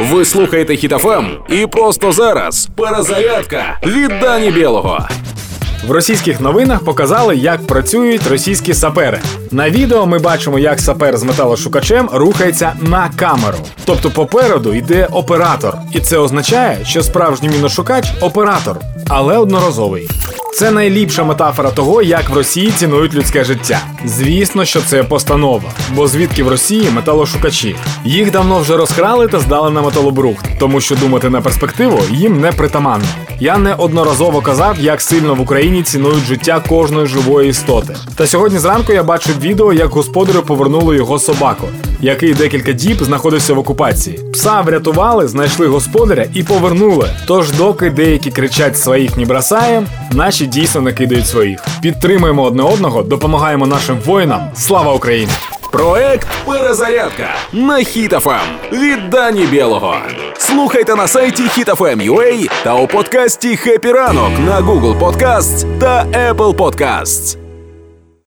Ви слухаєте Хітофем і просто зараз перезарядка від Дані Білого. В російських новинах показали, як працюють російські сапери. На відео ми бачимо, як сапер з металошукачем рухається на камеру. Тобто попереду йде оператор, і це означає, що справжній міношукач оператор, але одноразовий. Це найліпша метафора того, як в Росії цінують людське життя. Звісно, що це постанова, бо звідки в Росії металошукачі. Їх давно вже розкрали та здали на металобрухт, тому що думати на перспективу їм не притаманно. Я неодноразово казав, як сильно в Україні цінують життя кожної живої істоти. Та сьогодні зранку я бачив відео, як господарю повернули його собаку, який декілька діб знаходився в окупації. Пса врятували, знайшли господаря і повернули. Тож, доки деякі кричать своїх не бросаєм, наші дійсно не кидають своїх. Підтримуємо одне одного, допомагаємо нашим воїнам. Слава Україні! Проект Перезарядка на Хітофем від Дані Білого. Слухайте на сайті HitFM.ua та у подкасті «Хеппі ранок» на Google Podcasts та Apple Podcasts.